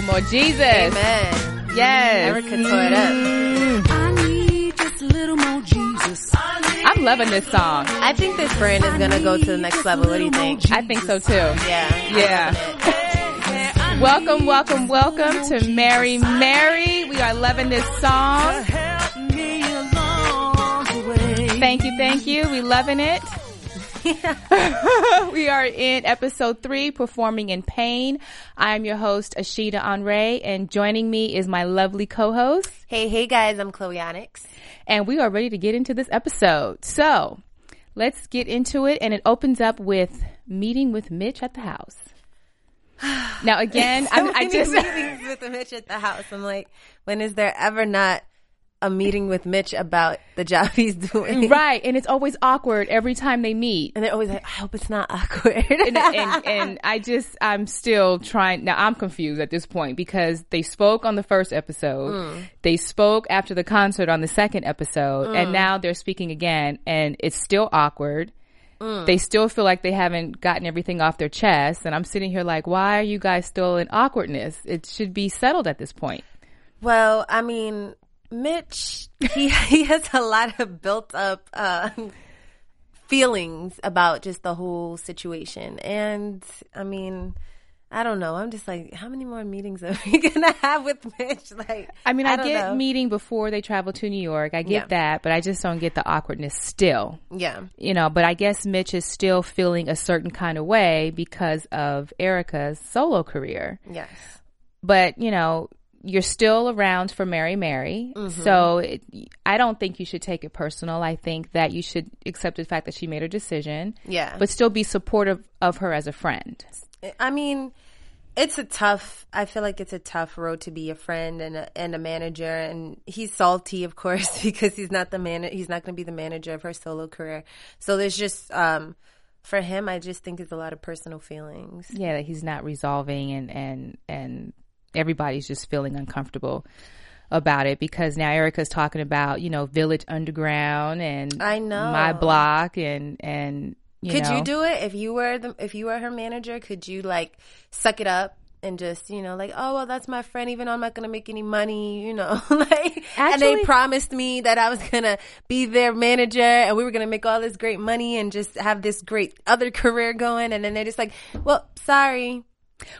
Little more Jesus. Amen. Yes. Erica tore it up. I need just a little more Jesus. I'm loving this song. I think this brand is gonna go to the next level. What do you think? I think so too. Yeah. Yeah. Welcome, welcome, welcome to Mary Mary. We are loving this song. Thank you, thank you. We loving it. we are in episode three, performing in pain. I am your host, Ashita Henre, and joining me is my lovely co-host. Hey, hey guys, I'm Chloe Onyx. and we are ready to get into this episode. So let's get into it. And it opens up with meeting with Mitch at the house. Now again, I, I many just meetings with Mitch at the house. I'm like, when is there ever not a meeting with Mitch about the job he's doing? right, and it's always awkward every time they meet. And they're always like, I hope it's not awkward. And, and, and I just, I'm still trying. Now I'm confused at this point because they spoke on the first episode, mm. they spoke after the concert on the second episode, and mm. now they're speaking again, and it's still awkward. Mm. They still feel like they haven't gotten everything off their chest, and I'm sitting here like, why are you guys still in awkwardness? It should be settled at this point. well, I mean, Mitch, he he has a lot of built up uh, feelings about just the whole situation, and I mean. I don't know. I'm just like, how many more meetings are we gonna have with Mitch? Like, I mean, I, don't get know. meeting before they travel to New York. I get Yeah. that, but I just don't get the awkwardness still. Yeah, you know, but I guess Mitch is still feeling a certain kind of way because of Erica's solo career. yes, But, you know, you're still around for Mary Mary. So it, I don't think you should take it personal. I think that you should accept the fact that she made her decision. Yeah. But still be supportive of her as a friend. I mean, it's a tough. I feel like it's a tough road to be a friend and a, and a manager. And he's salty, of course, because he's not the man. He's not going to be the manager of her solo career. So there's just um, for him. I just think it's a lot of personal feelings. Yeah, that he's not resolving and, and, and everybody's just feeling uncomfortable about it because now Erica's talking about, you know, Village Underground and I know. my block and, and, you could know. you do it if you were the if you were her manager? Could you like suck it up? And just you know, like, oh well, that's my friend. Even though I'm not gonna make any money, you know, like, and they promised me that I was gonna be their manager, and we were gonna make all this great money and just have this great other career going. And then they're just like, well, sorry,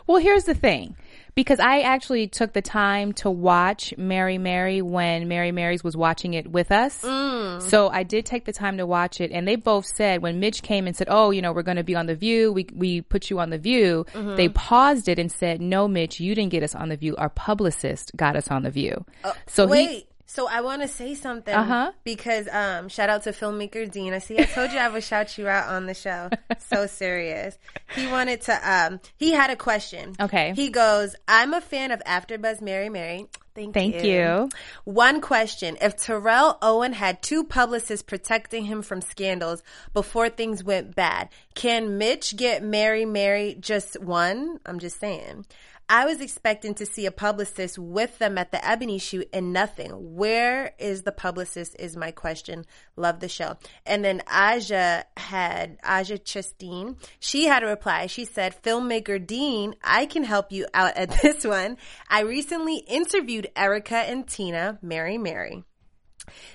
Well, here's the thing. Because I actually took the time to watch Mary Mary when Mary Mary's was watching it with us. Mm. So I did take the time to watch it and they both said when Mitch came and said, "Oh, you know, we're going to be on the View. We we put you on the View." Mm-hmm. They paused it and said, "No, Mitch, you didn't get us on the View. Our publicist got us on the View." so wait. he so I want to say something Uh-huh. because um, shout out to filmmaker Dean. I see. I told you I would shout you out on the show. so serious. He wanted to. Um, he had a question. Okay. He goes, "I'm a fan of AfterBuzz Mary Mary." Thank, you. Thank you. One question: If Terrell Owen had two publicists protecting him from scandals before things went bad, can Mitch get Mary Mary just one? I'm just saying. I was expecting to see a publicist with them at the Ebony shoot and nothing. Where is the publicist is my question. Love the show. And then Aja had, Aja Chasteen, she had a reply. She said, filmmaker Dean, I can help you out at this one. I recently interviewed Erica and Tina, Mary Mary.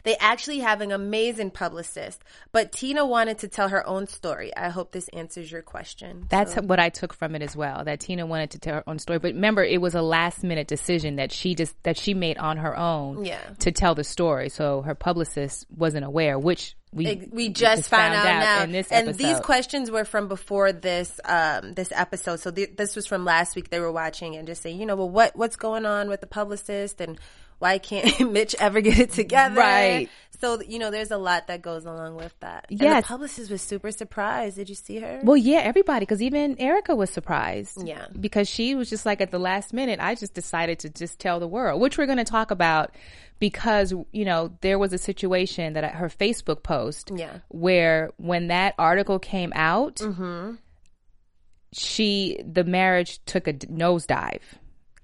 They actually have an amazing publicist, but Tina wanted to tell her own story. I hope this answers your question. That's So- what I took from it as well. That Tina wanted to tell her own story, but remember, it was a last minute decision that she just that she made on her own Yeah. to tell the story. So her publicist wasn't aware, which we we just found, out, now. in this and episode. these questions were from before this um, this episode. So th- this was from last week. They were watching and just saying, you know, well, what what's going on with the publicist and why can't Mitch ever get it together? Right. So you know, there's a lot that goes along with that. Yeah, publicist was super surprised. Did you see her? Well, yeah, everybody, because even Erica was surprised. Yeah. Because she was just like at the last minute, I just decided to just tell the world, which we're going to talk about because, you know, there was a situation that her Facebook post Yeah. where when that article came out, Mm-hmm. she, the marriage took a d- nosedive.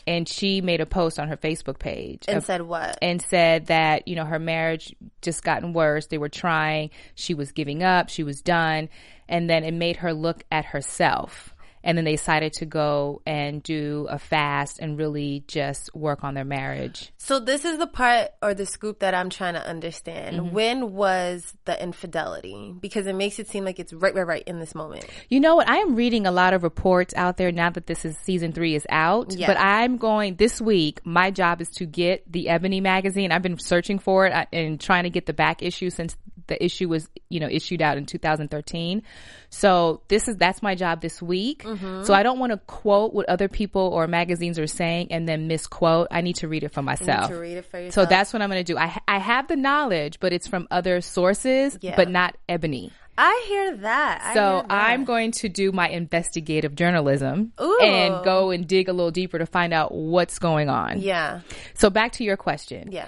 And she made a post on her Facebook page and of- said what? and said that you know her marriage just gotten worse. They were trying. She was giving up. She was done. And then it made her look at herself and then they decided to go and do a fast and really just work on their marriage So this is the part or the scoop that I'm trying to understand. Mm-hmm. When was the infidelity? Because it makes it seem like it's right, right, right in this moment. you know what i am reading a lot of reports out there now that this is season three is out Yeah. but i'm going this week my job is to get the ebony magazine i've been searching for it uh, and trying to get the back issue since the issue was you know issued out in 2013 so this is that's my job this week Mm-hmm. Mm-hmm. so i don't want to quote what other people or magazines are saying and then misquote i need to read it for myself to read it for so that's what i'm going to do I, I have the knowledge but it's from other sources Yeah. but not ebony I hear that. So hear that. I'm going to do my investigative journalism Ooh. and go and dig a little deeper to find out what's going on. Yeah. So back to your question. Yeah.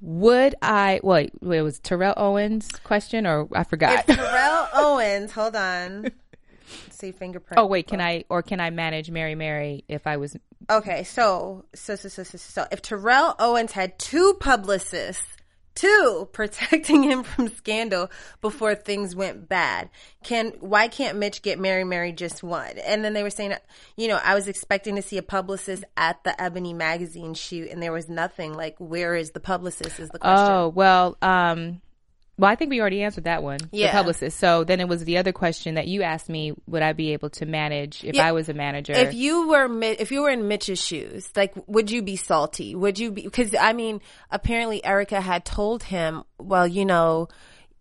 Would I wait, wait, it was Terrell Owens question or I forgot. If Terrell Owens, hold on. See fingerprint. oh wait, can I or can I manage Mary Mary if I was Okay, so so so so so so if Terrell Owens had two publicists, two protecting him from scandal before things went bad, can why can't Mitch get Mary Mary just one? And then they were saying, you know, I was expecting to see a publicist at the Ebony magazine shoot, and there was nothing. Like, where is the publicist? Is the question. Oh, well, um well, I think we already answered that one. Yeah. The publicist. So then it was the other question that you asked me, would I be able to manage if Yeah. I was a manager? If you were if you were in Mitch's shoes, like would you be salty? Would you be because I mean, apparently Erica had told him, well, you know,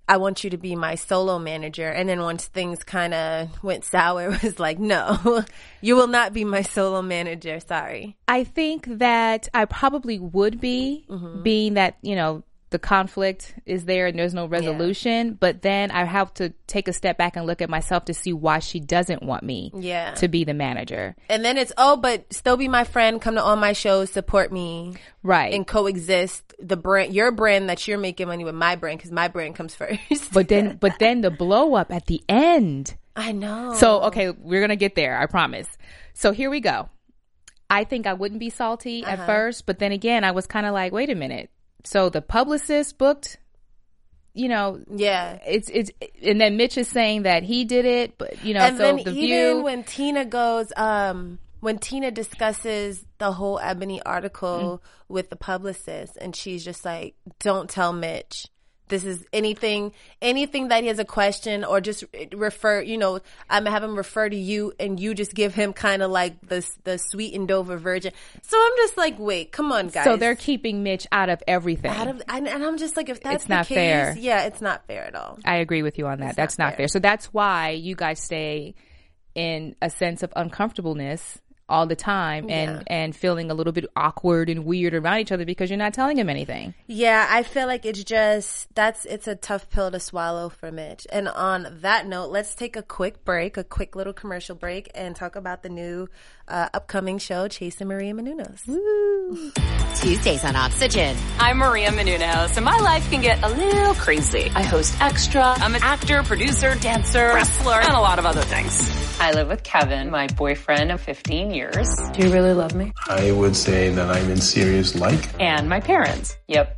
I want you to be my solo manager. And then once things kind of went sour, it was like, no, you will not be my solo manager. Sorry. I think that I probably would be, Mm-hmm. being that, you know, the conflict is there and there's no resolution. But then I have to take a step back and look at myself to see why she doesn't want me Yeah. to be the manager. And then it's, oh, but still be my friend, come to all my shows, support me. Right. And coexist the brand, your brand that you're making money with my brand, because my brand comes first. but then, but then the blow up at the end. I know. So, okay, we're going to get there. I promise. So here we go. I think I wouldn't be salty Uh-huh. at first, but then again, I was kind of like, wait a minute. So the publicist booked, you know, yeah. it's it's and then Mitch is saying that he did it, but you know, and so then the even view. when Tina goes, um, when Tina discusses the whole Ebony article Mm. with the publicist, and she's just like, "Don't tell Mitch." This is anything, anything that he has a question or just refer, you know, I'm have him refer to you and you just give him kind of like the, the sweetened over virgin. So I'm just like, wait, come on guys. so they're keeping Mitch out of everything. out of, and, and I'm just like, if that's It's the not case, fair. yeah, it's not fair at all. I agree with you on that. That's not not, fair. fair. So that's why you guys stay in a sense of uncomfortableness all the time and Yeah. and feeling a little bit awkward and weird around each other because you're not telling him anything. Yeah, I feel like it's just that's it's a tough pill to swallow for Mitch. And on that note, let's take a quick break, a quick little commercial break, and talk about the new uh, upcoming show, Chasing Maria Menounos. Tuesdays on Oxygen. I'm Maria Menounos, and my life can get a little crazy. I host Extra. I'm an actor, producer, dancer, wrestler, and a lot of other things. I live with Kevin, my boyfriend of 15 years. Do you really love me? I would say that I'm in serious like. And my parents. Yep,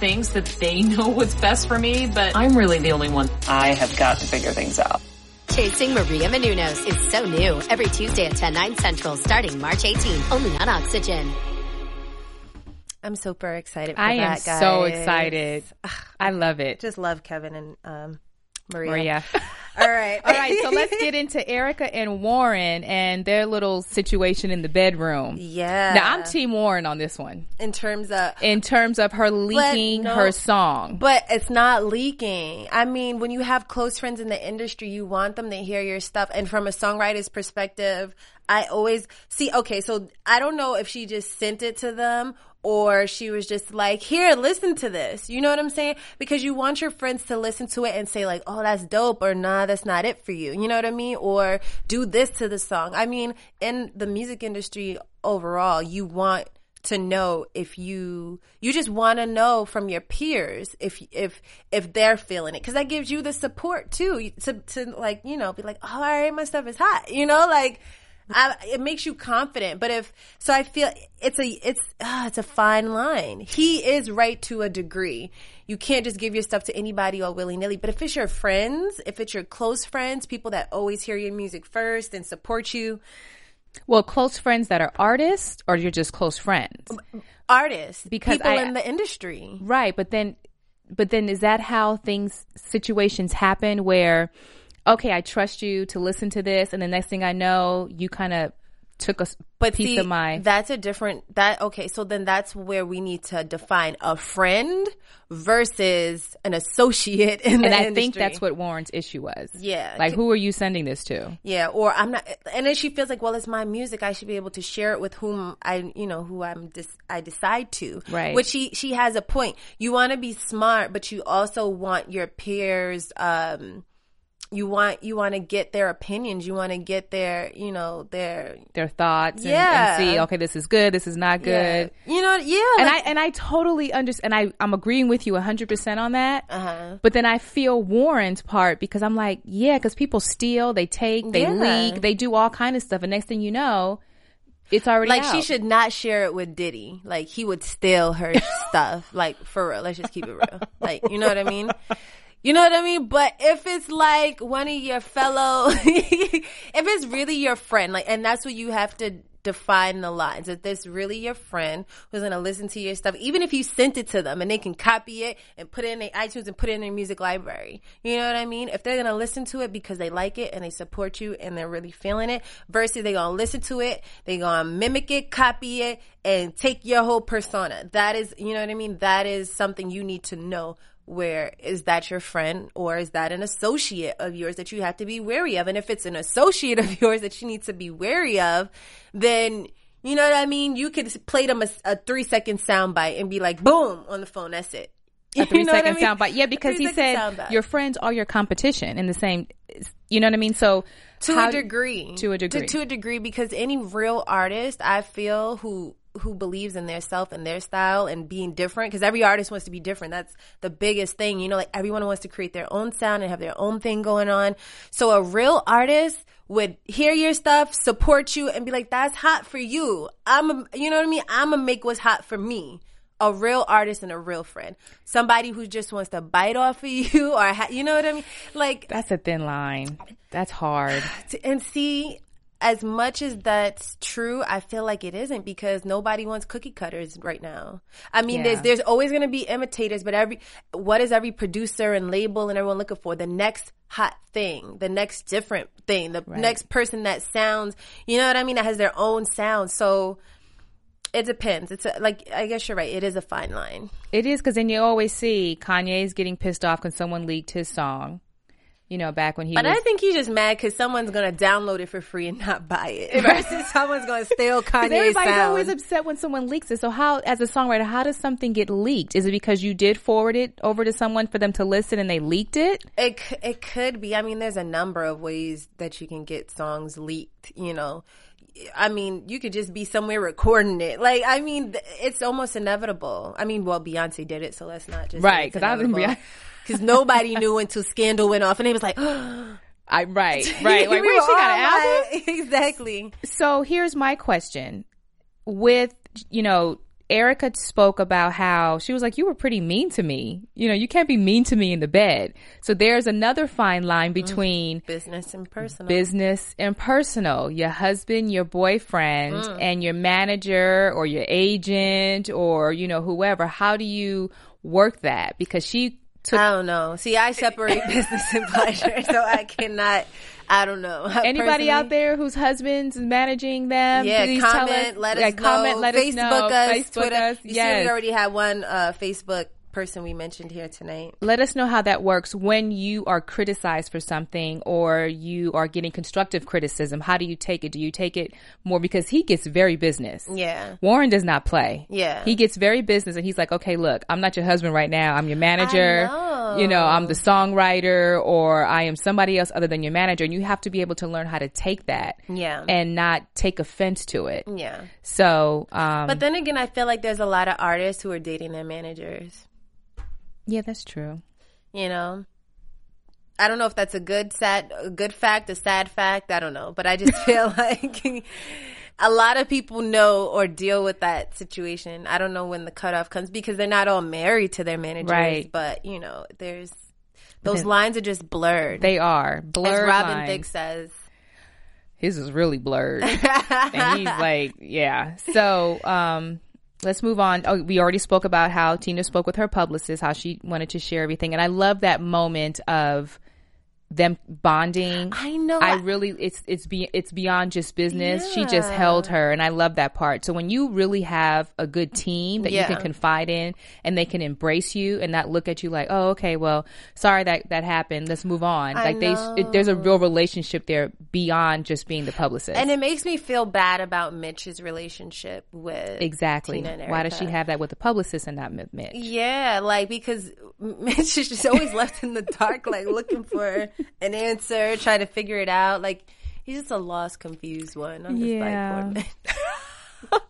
thinks that they know what's best for me, but I'm really the only one. I have got to figure things out. Chasing Maria Menounos is so new. Every Tuesday at 10, 9 central starting March 18th. Only on Oxygen. I'm super excited for I am that, guys. so excited. I love it. Just love Kevin and um, Maria. Maria. All right. All right, so let's get into Erica and Warren and their little situation in the bedroom. Yeah. Now I'm Team Warren on this one. In terms of In terms of her leaking no. her song. But it's not leaking. I mean, when you have close friends in the industry, you want them to hear your stuff. And from a songwriter's perspective, I always see, okay, so I don't know if she just sent it to them or she was just like, here, listen to this. You know what I'm saying? Because you want your friends to listen to it and say like, oh, that's dope or nah, that's not it for you. You know what I mean? Or do this to the song. I mean, in the music industry overall, you want to know if you you just want to know from your peers if if if they're feeling it because that gives you the support too to to like you know be like oh, all right my stuff is hot you know like I, it makes you confident. But if so i feel it's a it's ah, it's a fine line. He is right to a degree. You can't just give your stuff to anybody all willy-nilly. But if it's your friends if it's your close friends people that always hear your music first and support you. Well, close friends that are artists or you're just close friends? artists. Because people I- in the industry. Right, but then but then is that how things situations happen where okay, I trust you to listen to this and the next thing I know, you kind of took a But piece see, of my that's a different that okay. So then that's where we need to define a friend versus an associate in the and I industry. think that's what Warren's issue was. Yeah. Like who are you sending this to? Yeah, or I'm not, and then she feels like, well, it's my music. I should be able to share it with whom I, you know, who I'm, dis- I decide to. Right. Which she she has a point. You want to be smart, but you also want your peers. um you want you want to get their opinions. You want to get their, you know, their Their thoughts and, Yeah. and see, okay, this is good, this is not good. Yeah. You know, yeah. and like- I and I totally understand. And I I'm agreeing with you 100 percent on that. Uh-huh. But then I feel Warren's part because I'm like, yeah, because people steal, they take, they Yeah. leak, they do all kind of stuff, and next thing you know, it's already like out. she should not share it with Diddy. Like he would steal her stuff. Like for real. Let's just keep it real. Like you know what I mean? You know what I mean? But if it's like one of your fellow, if it's really your friend, like, and that's what you have to define the lines. If this really your friend who's gonna listen to your stuff, even if you sent it to them and they can copy it and put it in their iTunes and put it in their music library. You know what I mean? If they're gonna listen to it because they like it and they support you and they're really feeling it, versus they gonna listen to it, they gonna mimic it, copy it, and take your whole persona. That is, you know what I mean? That is something you need to know where is that your friend or is that an associate of yours that you have to be wary of? And if it's an associate of yours that you need to be wary of, then you know what I mean? You could play them a, a three second soundbite and be like, boom, on the phone. That's it. a three You know second I mean? soundbite. Yeah, because he said soundbite. your friends are your competition in the same. You know what I mean? So to how- a degree To a degree. to, to a degree because any real artist i feel who who believes in their self and their style and being different because every artist wants to be different. That's the biggest thing you know like everyone wants to create their own sound and have their own thing going on. So a real artist would hear your stuff support you and be like that's hot for you. I'm a, you know what i mean? I'm gonna make what's hot for me. A real artist and a real friend. Somebody who just wants to bite off of you or ha- you know what i mean? Like that's a thin line. That's hard. and see as much as that's true i feel like it isn't because nobody wants cookie cutters right now. I mean Yeah. there's there's always going to be imitators but every what is every producer and label and everyone looking for? The next hot thing the next different thing the next person that sounds you know what i mean? That has their own sound. So it depends. It's a, like i guess you're right. It is a fine line. It is because then you always see Kanye's getting pissed off when someone leaked his song. You know, back when he but was. I think he's just mad because someone's gonna download it for free and not buy it. Versus someone's gonna steal Kanye's everybody's sound. always upset when someone leaks it. So how, as a songwriter, how does something get leaked? Is it because you did forward it over to someone for them to listen and they leaked it? It it could be. I mean, there's a number of ways that you can get songs leaked. You know, I mean, you could just be somewhere recording it. Like, I mean, it's almost inevitable. I mean, well, Beyonce did it, so let's not just Right, 'cause I was Beyonce- because nobody knew until Scandal went off, and they was like, I right, right. Like, We wait, were she got an album? like- exactly. So here's my question. With, you know, Erica spoke about how she was like, you were pretty mean to me. You know, you can't be mean to me in the bed. So there's another fine line between Business and personal. business and personal. Your husband, your boyfriend, Mm. and your manager or your agent or, you know, whoever. How do you work that? Because she took I don't know. See, I separate business and pleasure, so I cannot. I don't know. Anybody out there whose husband's managing them? Yeah, please tell comment. us. Let us yeah, know. comment. Let Facebook us know. us. Facebook Twitter. us. You see, yes. we already had one uh, Facebook person we mentioned here tonight. Let us know how that works when you are criticized for something or you are getting constructive criticism. How do you take it? Do you take it more because he gets very business? Yeah. Warren does not play. Yeah. He gets very business and he's like, okay, look, I'm not your husband right now. I'm your manager. know. You know, I'm the songwriter or I am somebody else other than your manager. And you have to be able to learn how to take that Yeah. and not take offense to it. Yeah. So, um, But then again, I feel like there's a lot of artists who are dating their managers. Yeah, that's true. You know, I don't know if that's a good sad, a good fact, a sad fact. I don't know, but I just feel like a lot of people know or deal with that situation. I don't know when the cutoff comes because they're not all married to their managers, Right. But you know, there's those lines are just blurred. They are blurred As Robin lines. Thicke says. his is really blurred and he's like yeah so um let's move on. Oh we already spoke about how tina spoke with her publicist how she wanted to share everything. And i love that moment of them bonding. I know. i really it's it's be, it's beyond just business. She just held her and i love that part. So when you really have a good team that Yeah. you can confide in and they can embrace you and not look at you like oh okay well sorry that that happened. Let's move on. I like they it, there's a real relationship there beyond just being the publicist. And it makes me feel bad about Mitch's relationship with Exactly. Why does she have that with the publicist and not Mitch? Yeah, like because Mitch is just always left in the dark, like looking for an answer, trying to figure it out. Like he's just a lost, confused one. I'm just Yeah. like,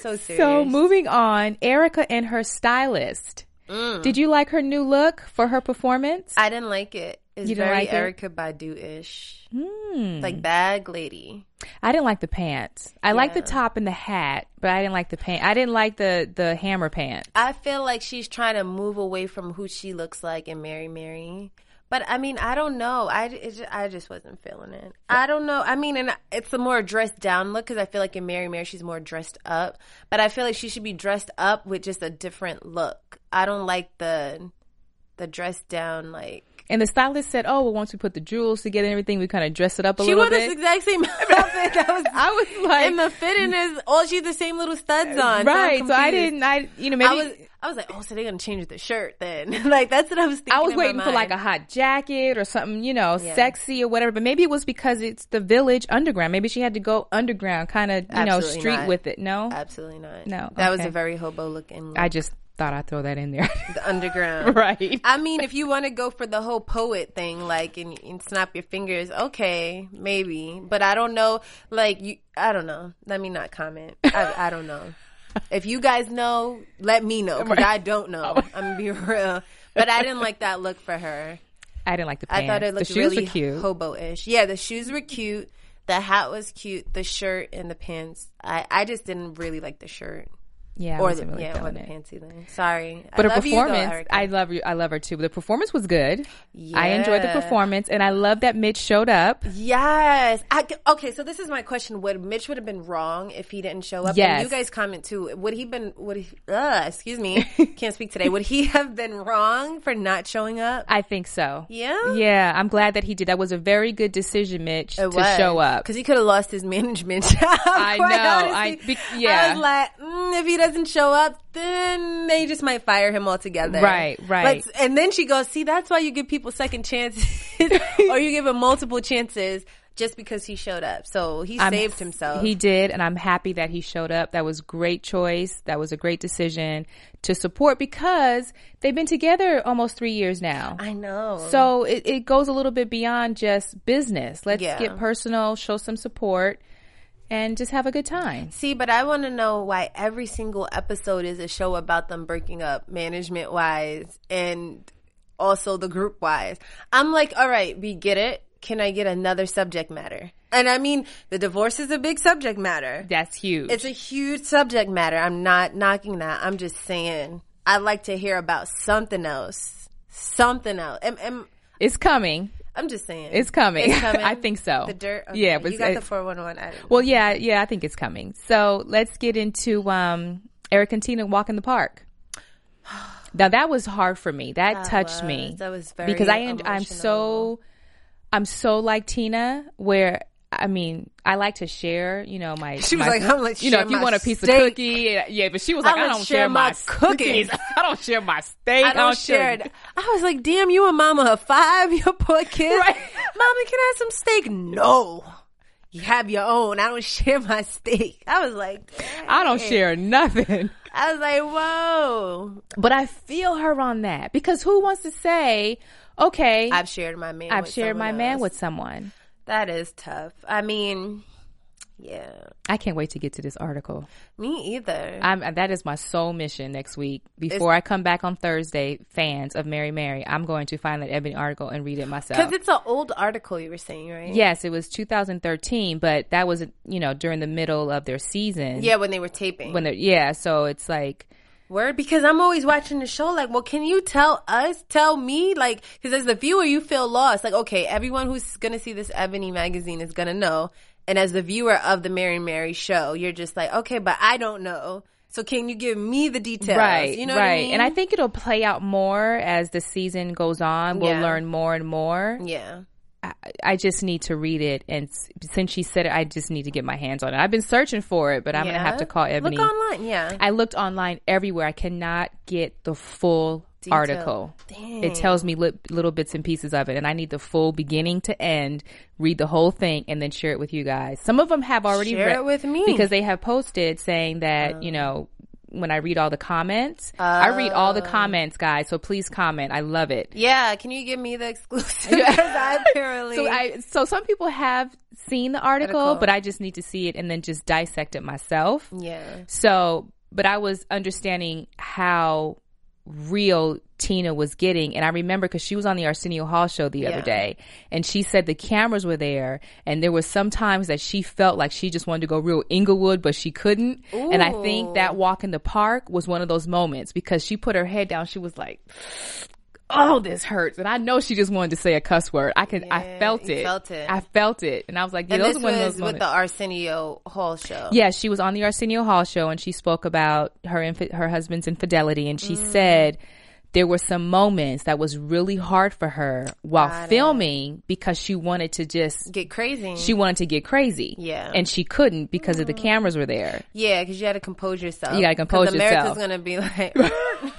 so serious. So moving on, Erica and her stylist. Mm. Did you like her new look for her performance? I didn't like it. It's You didn't very like it? Erykah Badu ish, Hmm. like bag lady. I didn't like the pants. I like the top and the hat, but I didn't like the pant. I didn't like the the hammer pants. I feel like she's trying to move away from who she looks like in Mary Mary. But I mean, I don't know. I, it I just wasn't feeling it. I don't know. I mean, and it's a more dressed down look because I feel like in Mary Mary she's more dressed up. But I feel like she should be dressed up with just a different look. I don't like the the dressed down like. And the stylist said, "Oh, well, once we put the jewels together and everything, we kind of dress it up a She little bit." She wore this exact same outfit. That was I was like, and the fitting is all she had the same little studs on. Right. So I didn't. I you know maybe I was I was like, oh, so they're gonna change the shirt then? like that's what I was thinking. I was waiting for like a hot jacket or something, you know, Yeah. sexy or whatever. But maybe it was because it's the village underground. Maybe she had to go underground, kind of, you know, street not. with it. No, Absolutely not. No, that was a very hobo looking. Look. I just thought I'd throw that in there. the underground, Right. I mean, if you want to go for the whole poet thing, like and, and snap your fingers, okay, maybe. But I don't know. Like you, I don't know. Let me not comment. I, I don't know. If you guys know, let me know because I don't know. I'm gonna be real. But I didn't like that look for her. I didn't like the pants. I thought it looked the shoes really were cute. hobo-ish. Yeah, the shoes were cute. The hat was cute. The shirt and the pants. I, I just didn't really like the shirt. Yeah, or the, really yeah, or the it. either. Sorry, But I her love you, though, performance, I love you. I love her too. But the performance was good. Yeah. I enjoyed the performance, and I love that Mitch showed up. Yes. I, okay, so this is my question. Would Mitch would have been wrong if he didn't show up? Yes. And you guys comment too. Would he been would he uh, excuse me, can't speak today. Would he have been wrong for not showing up? I think so. Yeah? Yeah, I'm glad that he did. That was a very good decision, Mitch, to show up. because he could have lost his management job. I know. honestly. I- be- yeah. I was like, mm, if he doesn't show up, then they just might fire him altogether. Right, right. But- and then she goes, see, that's why you give people second chances, or you give him multiple chances just because he showed up. So he I'm- saved himself. He did, and I'm happy that he showed up. That was great choice. That was a great decision to support because they've been together almost three years now. I know. So it, it goes a little bit beyond just business. Let's Yeah. get personal, show some support. And just have a good time. See, but I want to know why every single episode is a show about them breaking up, management wise, and also the group wise. I'm like, all right, we get it. Can I get another subject matter? And I mean, the divorce is a big subject matter. That's huge. It's a huge subject matter. I'm not knocking that. I'm just saying I'd like to hear about something else. Something else. Am, am, it's coming. I'm just saying. It's coming. It's coming. I think so. The dirt. Okay. Yeah, but you got the 411. I Well, yeah, yeah, I think it's coming. So let's get into um, Eric and Tina walk in the park. Now that was hard for me. That, That touched was- me that was very because I am I'm so I'm so like Tina where. I mean, I like to share, you know, my. She was my- like, I'm like, you know, if you want a piece steak. of cookie, yeah, but she was like, I I, don't share share my cookies. cookies. I don't share my steak. I don't share it. I was like, damn, you a mama of five, you poor kid. Right. Mama, can I have some steak? No. You have your own. I don't share my steak. I was like, I don't share nothing. I was like, whoa. But I feel her on that because who wants to say, okay, I've shared my man. I've shared my someone man with someone. That is tough. I mean, yeah. I can't wait to get to this article. Me either. I'm, that is my sole mission next week. Before I come back on Thursday, fans of Mary Mary, I'm going to find that Ebony article and read it myself. Because it's an old article you were saying, right? Yes, it was 2013, but that was you know during the middle of their season. Yeah, when they were taping. When they're yeah, so it's like Word, because I'm always watching the show. Like, well, can you tell us, tell me, like, because as the viewer, you feel lost. Like, okay, everyone who's gonna see this Ebony magazine is gonna know, and as the viewer of the Mary and Mary show, you're just like, okay, but I don't know. So can you give me the details? right, You know right. what I mean? And I think it'll play out more as the season goes on. We'll Yeah. learn more and more. yeah. I, just need to read it, and since she said it, I just need to get my hands on it. I've been searching for it, but I'm gonna have to call Ebony. Look online, yeah. I looked online everywhere. I cannot get the full Detail. article. Dang. It tells me li- little bits and pieces of it, and I need the full beginning to end, read the whole thing, and then share it with you guys. Some of them have already Share read it with me. because they have posted saying that oh. you know when I read all the comments, I read all the Oh. comments, guys. So please comment. I love it. Yeah, can you give me the exclusive? I apparently. So I so some people have seen the article, Article. but I just need to see it and then just dissect it myself. yeah. So, but I was understanding how real Tina was getting. And I remember because she was on the Arsenio Hall show the Yeah. other day and she said the cameras were there and there was some times that she felt like she just wanted to go real Inglewood, but she couldn't. And I think that walk in the park was one of those moments because she put her head down. She was like, Oh, this hurts. And I know she just wanted to say a cuss word. I could, I felt it. felt it. I felt it. And I was like, yeah, And those this are one of was those with moments. the Arsenio Hall show. Yeah, she was on the Arsenio Hall show and she spoke about her infi- her husband's infidelity and she Mm. said there were some moments that was really hard for her while Got it. filming because she wanted to just Get crazy. she wanted to get crazy. Yeah. And she couldn't because of the cameras were there. Yeah, because you had to compose yourself. You gotta compose yourself. America's yourself. gonna be like,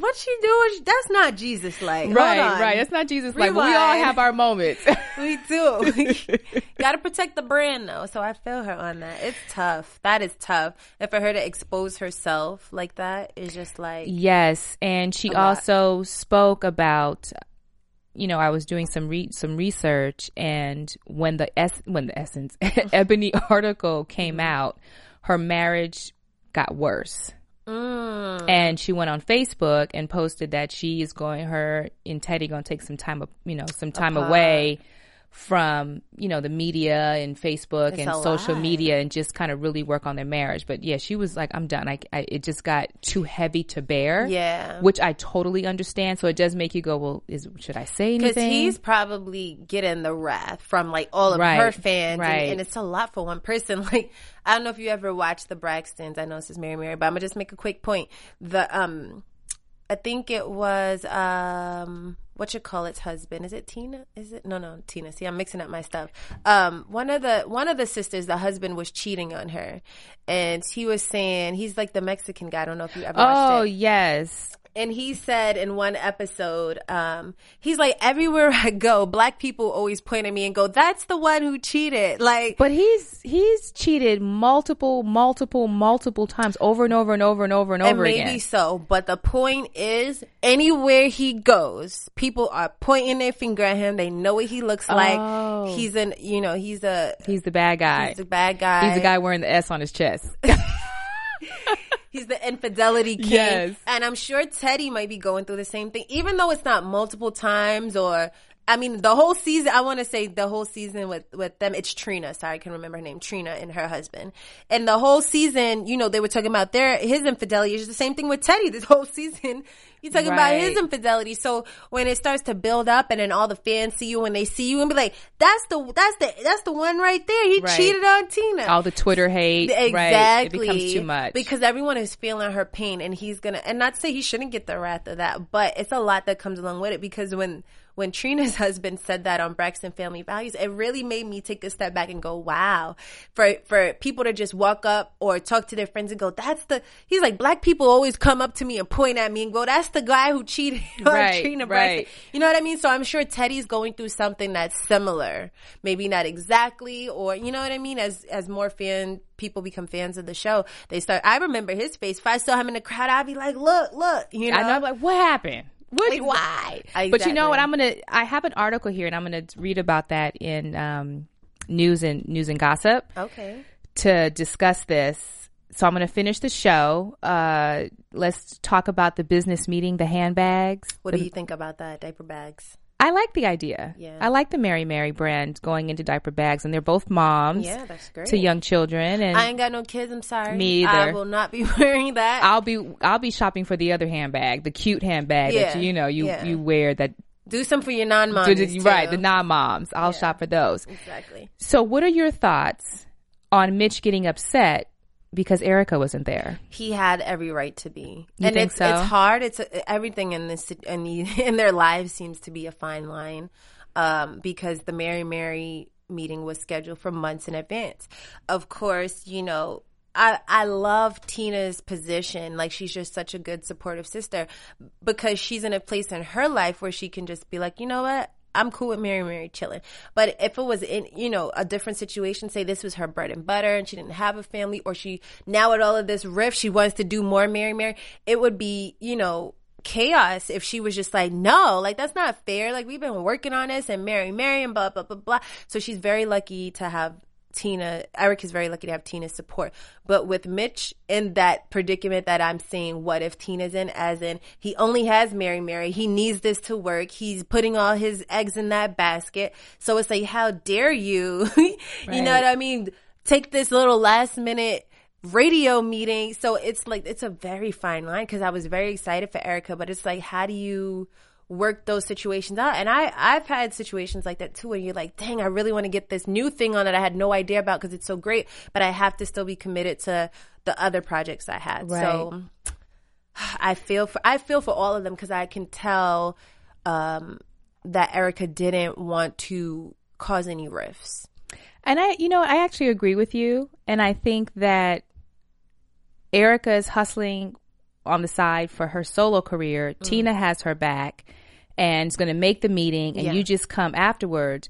"What she doing? That's not Jesus like." Right, right. That's not Jesus like, we all have our moments. We do. gotta protect the brand though. So I feel her on that. It's tough. That is tough. And for her to expose herself like that is just like, Yes, and she A lot. also spoke about you know, I was doing some re- some research and when the es- when the essence Ebony article came Mm-hmm. out, her marriage got worse. Mm, And she went on Facebook and posted that she is going her and Teddy going to take some time, you know, some time Apart. away from, you know, the media and Facebook It's and social lot. media and just kind of really work on their marriage. But yeah, she was like, I'm done. I, I it just got too heavy to bear. Yeah. Which I totally understand. So it does make you go, well, is, should I say anything?" because he's probably getting the wrath from like all of Right, her fans, and- and, it's a lot for one person. Like I don't know if you ever watched the Braxtons. I know this is Mary Mary, but I'm gonna just make a quick point. The um, I think it was um, what you call its husband? Is it Tina? Is it no no Tina? See, I'm mixing up my stuff. Um, one of the one of the sisters, the husband was cheating on her, and he was saying he's like the Mexican guy. I don't know if you ever watched Oh, it. yes. And he said in one episode, um, he's like, everywhere I go, black people always point at me and go, "That's the one who cheated." Like, But he's he's cheated multiple, multiple, multiple times over and over and over and over and and over maybe again. Maybe so, but the point is, anywhere he goes, people are pointing their finger at him. They know what he looks like. Oh. He's an, you know, he's a, He's the bad guy. he's a bad guy. He's the guy wearing the S on his chest. He's the infidelity king. Yes. And I'm sure Teddy might be going through the same thing, even though it's not multiple times or, I mean, the whole season, I want to say the whole season with, with them, it's Trina. Sorry, I can remember her name, Trina and her husband. And the whole season, you know, they were talking about their, his infidelity. It's the same thing with Teddy this whole season. You're talking about his infidelity. So when it starts to build up and then all the fans see you and they see you and be like, that's the, that's the, that's the one right there. He Right. cheated on Tina. All the Twitter hate. Exactly. Right. It becomes too much. Because everyone is feeling her pain and he's gonna and not to say he shouldn't get the wrath of that, but it's a lot that comes along with it because when when Trina's husband said that on Braxton Family Values, it really made me take a step back and go, Wow. For for people to just walk up or talk to their friends and go, That's the he's like, Black people always come up to me and point at me and go, That's the guy who cheated on Right, Trina right. Braxton. You know what I mean? So I'm sure Teddy's going through something that's similar. Maybe not exactly, or you know what I mean? As as more fan people become fans of the show, they start I remember his face. If I saw him in the crowd, I'd be like, Look, look, you know. I know. I'm like, what happened? Ex- Why? But you know what? I'm gonna. I have an article here, and I'm gonna read about that in um, news and news and gossip Okay. to discuss this. So I'm gonna finish the show. Uh, let's talk about the business meeting, the handbags. What The- do you think about that? Diaper bags. I like the idea. Yeah. I like the Mary Mary brand going into diaper bags, and they're both moms. Yeah, that's great. To young children, and I ain't got no kids, I'm sorry. Me I will not be wearing that. I'll be I'll be shopping for the other handbag, the cute handbag Yeah, that you know you yeah. you wear that Do some for your non moms. right the non moms. I'll shop for those. Exactly. So, what are your thoughts on Mitch getting upset because Erica wasn't there? he had every right to be. You and think it's so? it's hard. It's everything in this in the, in their lives seems to be a fine line, um, because the Mary Mary meeting was scheduled for months in advance. Of course, you know. I, I love Tina's position. Like she's just such a good supportive sister because she's in a place in her life where she can just be like, you know what? I'm cool with Mary Mary chilling. But if it was in, you know, a different situation, say this was her bread and butter and she didn't have a family or she, now with all of this rift, she wants to do more Mary Mary, it would be, you know, chaos if she was just like, no, like that's not fair. Like we've been working on this and Mary Mary and blah, blah, blah, blah. So she's very lucky to have Tina, Eric is very lucky to have Tina's support. But with Mitch in that predicament that I'm seeing, what if Tina's in, as in he only has Mary Mary, he needs this to work, he's putting all his eggs in that basket. So it's like, how dare you? you know what I mean? Take this little last minute radio meeting. So it's like, it's a very fine line because I was very excited for Erica, but it's like, how do you work those situations out. And I, I've had situations like that too, where you're like, dang, I really want to get this new thing on that I had no idea about because it's so great, but I have to still be committed to the other projects I had. So I feel for, I feel for all of them because I can tell, um, that Erica didn't want to cause any rifts. And I, you know, I actually agree with you. And I think that Erica is hustling on the side for her solo career. Mm. Tina has her back and is going to make the meeting, and Yeah. you just come afterwards.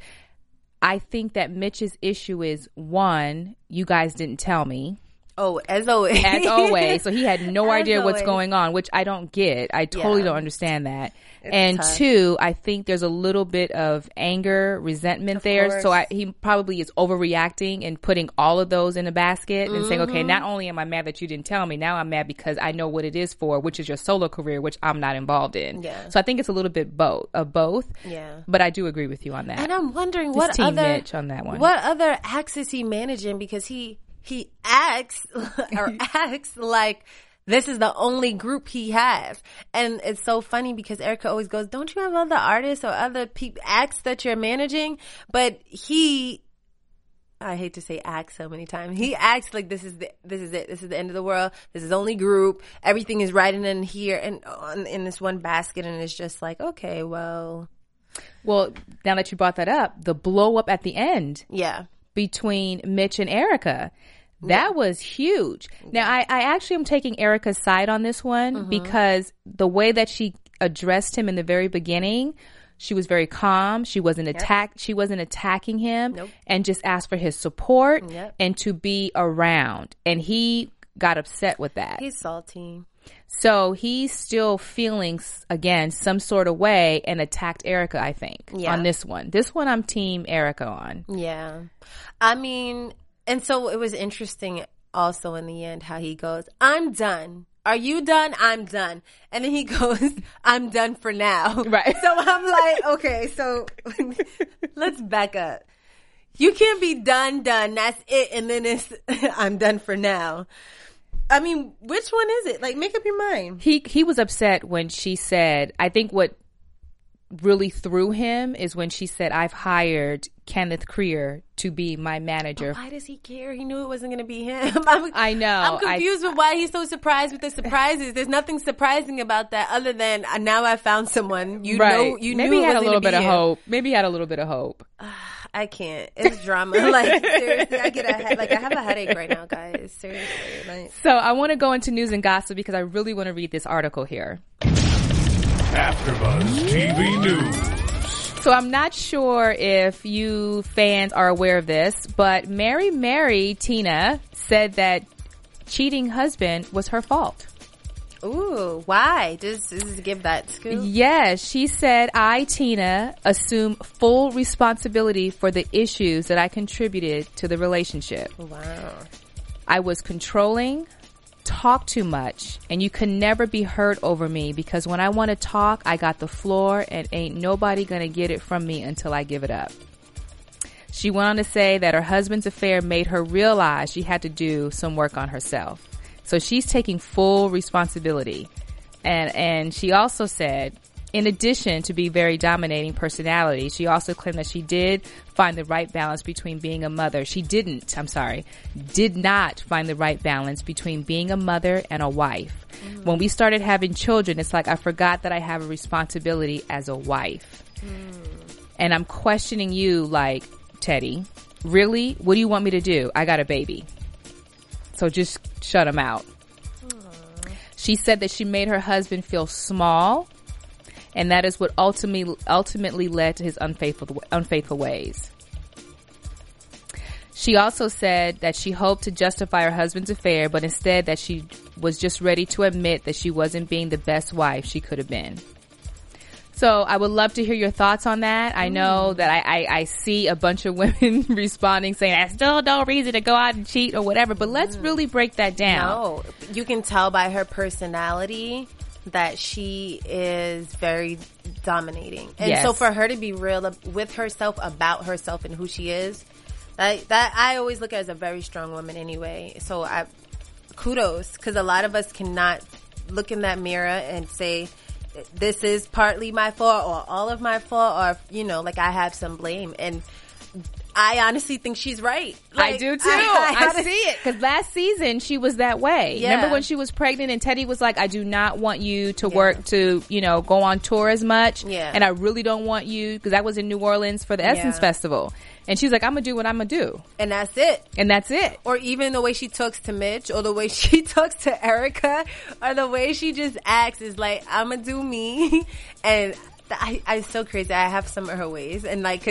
I think that Mitch's issue is one, you guys didn't tell me. Oh, as always. As always. So he had no As idea what's going on, which I don't get. I totally Yeah. don't understand that. It's and tough. two, I think there's a little bit of anger, resentment there. So I, he probably is overreacting and putting all of those in a basket and saying, okay, Mhm. not only am I mad that you didn't tell me, now I'm mad because I know what it is for, which is your solo career, which I'm not involved in. Yeah. So I think it's a little bit both of both. Yeah. But I do agree with you on that. And I'm wondering what other Mitch on that one. What other acts is he managing? Because he he acts or acts like this is the only group he has, and it's so funny because Erica always goes, "Don't you have other artists or other peop acts that you're managing?" But he. I hate to say act so many times. He acts like this is the, this is it. This is the end of the world. This is only group. Everything is riding in here and on, in this one basket, and it's just like, okay, well, Well, now that you brought that up, the blow up at the end. Yeah. Between Mitch and Erica. That was huge. Now, I, I actually am taking Erica's side on this one Mm-hmm. because the way that she addressed him in the very beginning, she was very calm. She wasn't attack. She wasn't attacking him, Nope. and just asked for his support Yep. and to be around. And he got upset with that. He's salty. So he's still feeling again some sort of way and attacked Erica. I think Yeah. on this one. This one, I'm Team Erica on. Yeah. I mean, and so it was interesting also in the end how he goes, I'm done. Are you done? I'm done. And then he goes, I'm done for now. Right. So I'm like, okay, so let's back up. You can't be done, done. That's it. And then it's, I'm done for now. I mean, which one is it? Like, make up your mind. He he was upset when she said. I think what really threw him is when she said, "I've hired Kenneth Creer to be my manager." Why does he care? He knew it wasn't going to be him. I'm, I know. I'm I- confused with why he's so surprised with the surprises. There's nothing surprising about that other than uh, now I found someone. You know, you Maybe knew he had a little bit of him. hope. Maybe he had a little bit of hope. I can't. It's drama. like seriously, I get a like I have a headache right now, guys. Seriously, like So I want to go into news and gossip because I really want to read this article here. AfterBuzz TV News. So I'm not sure if you fans are aware of this, but Mary Mary Tina said that cheating husband was her fault. ooh, why? Just, just give that scoop. Yes, she said, I, Tina, assume full responsibility for the issues that I contributed to the relationship. Wow. I was controlling, talk too much, and you can never be heard over me because when I want to talk, I got the floor and ain't nobody gonna get it from me until I give it up. She went on to say that her husband's affair made her realize she had to do some work on herself. So she's taking full responsibility. And, and she also said, in addition to be very dominating personality, she also claimed that she did find the right balance between being a mother. She didn't, I'm sorry, did not find the right balance between being a mother and a wife. Mm. When we started having children, it's like I forgot that I have a responsibility as a wife. Mm. And I'm questioning you like, Teddy, really? What do you want me to do? I got a baby. So just shut him out. She said that she made her husband feel small, and that is what ultimately ultimately led to his unfaithful unfaithful ways. She also said that she hoped to justify her husband's affair, but instead that she was just ready to admit that she wasn't being the best wife she could have been. So I would love to hear your thoughts on that. I know mm. that I, I, I see a bunch of women responding saying, I still no reason to go out and cheat or whatever, but let's mm. really break that down. No, you can tell by her personality that she is very dominating, and Yes. so for her to be real with herself about herself and who she is, that that I always look at as a very strong woman anyway. So I kudos because a lot of us cannot look in that mirror and say this is partly my fault or all of my fault or you know like I have some blame and. I honestly think she's right. I do too. I, gotta- see it because last season she was that way. Yeah. Remember when she was pregnant and Teddy was like, "I do not want you to work to you know go on tour as much, Yeah. and I really don't want you because that was in New Orleans for the Essence Yeah. Festival." And she's like, "I'm gonna do what I'm gonna do," and that's it. and that's it. or even the way she talks to Mitch, or the way she talks to Erica, or the way she just acts is like, "I'm gonna do me," and. I, I'm so crazy. I have some of her ways, and like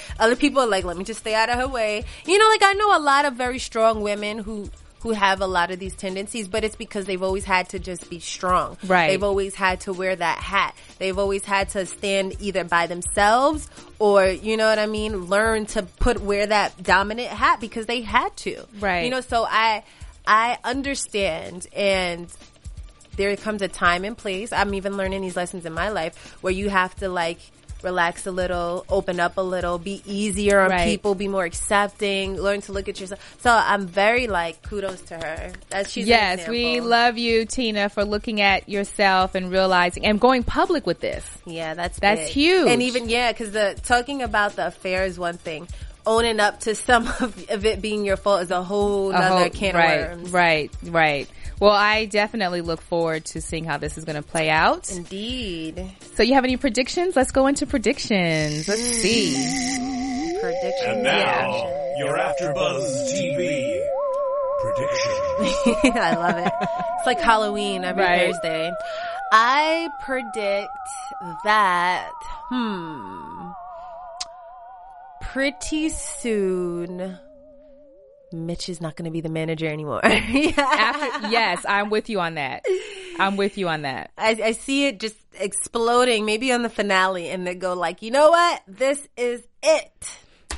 other people are like, "Let me just stay out of her way." You know, like I know a lot of very strong women who who have a lot of these tendencies, but it's because they've always had to just be strong. Right. They've always had to wear that hat. They've always had to stand either by themselves or, you know what I mean, learn to put wear that dominant hat because they had to. Right. You know, so I I understand and there comes a time and place. I'm even learning these lessons in my life where you have to like relax a little, open up a little, be easier on Right. people, be more accepting, learn to look at yourself. So I'm very like kudos to her. That she's yes, we love you, Tina, for looking at yourself and realizing and going public with this. Yeah, that's That's big. huge. And even yeah, because the talking about the affair is one thing. Owning up to some of, of it being your fault is a whole other can right, of worms. Right, right. Well, I definitely look forward to seeing how this is going to play out. Indeed. So, you have any predictions? Let's go into predictions. Let's see. Predictions. And now, your AfterBuzz TV Prediction. I love it. It's like Halloween every Right. Thursday. I predict that, hmm, pretty soon, Mitch is not going to be the manager anymore. After, yes, I'm with you on that. I'm with you on that. I, I see it just exploding, maybe on the finale, and they go like, you know what? This is it.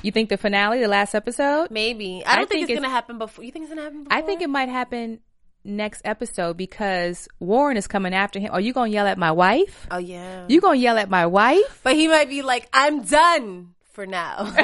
You think the finale, the last episode? Maybe. I don't I think, think it's, it's- going to happen before. You think it's going to happen before? I think it might happen next episode because Warryn is coming after him. Are you gonna yell at my wife? Oh, yeah. You gonna yell at my wife? But he might be like, I'm done for now.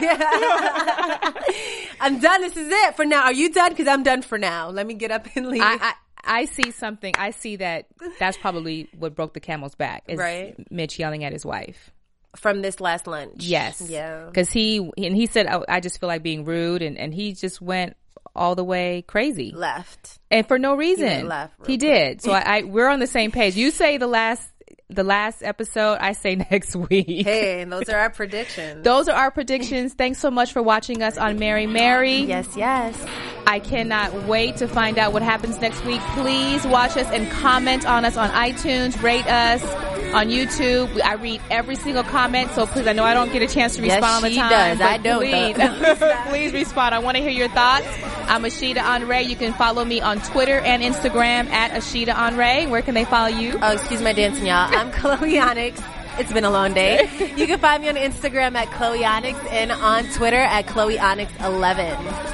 I'm done. This is it for now. Are you done? Because I'm done for now. Let me get up and leave. I, I I see something. I see that that's probably what broke the camel's back. Is Right. Mitch yelling at his wife. From this last lunch. Yes. Yeah. Because he and he said, oh, "I just feel like being rude," and and he just went all the way crazy Left. and for no reason. went left He did. So I, I we're on the same page. You say the last the last episode. I say next week. Hey, and those are our predictions. Those are our predictions. Thanks so much for watching us on Mary Mary. yes, yes. I cannot wait to find out what happens next week. Please watch us and comment on us on iTunes, rate us on YouTube. I read every single comment, so please, I know I don't get a chance to Yes, respond all the time. does. I don't, Please, please respond. I want to hear your thoughts. I'm Ashita Andre. You can follow me on Twitter and Instagram at Ashita Andre. Where can they follow you? Oh, excuse my dancing, y'all. I'm Chloe Onyx. It's been a long day. You can find me on Instagram at Chloe Onyx and on Twitter at Chloe Onyx 11.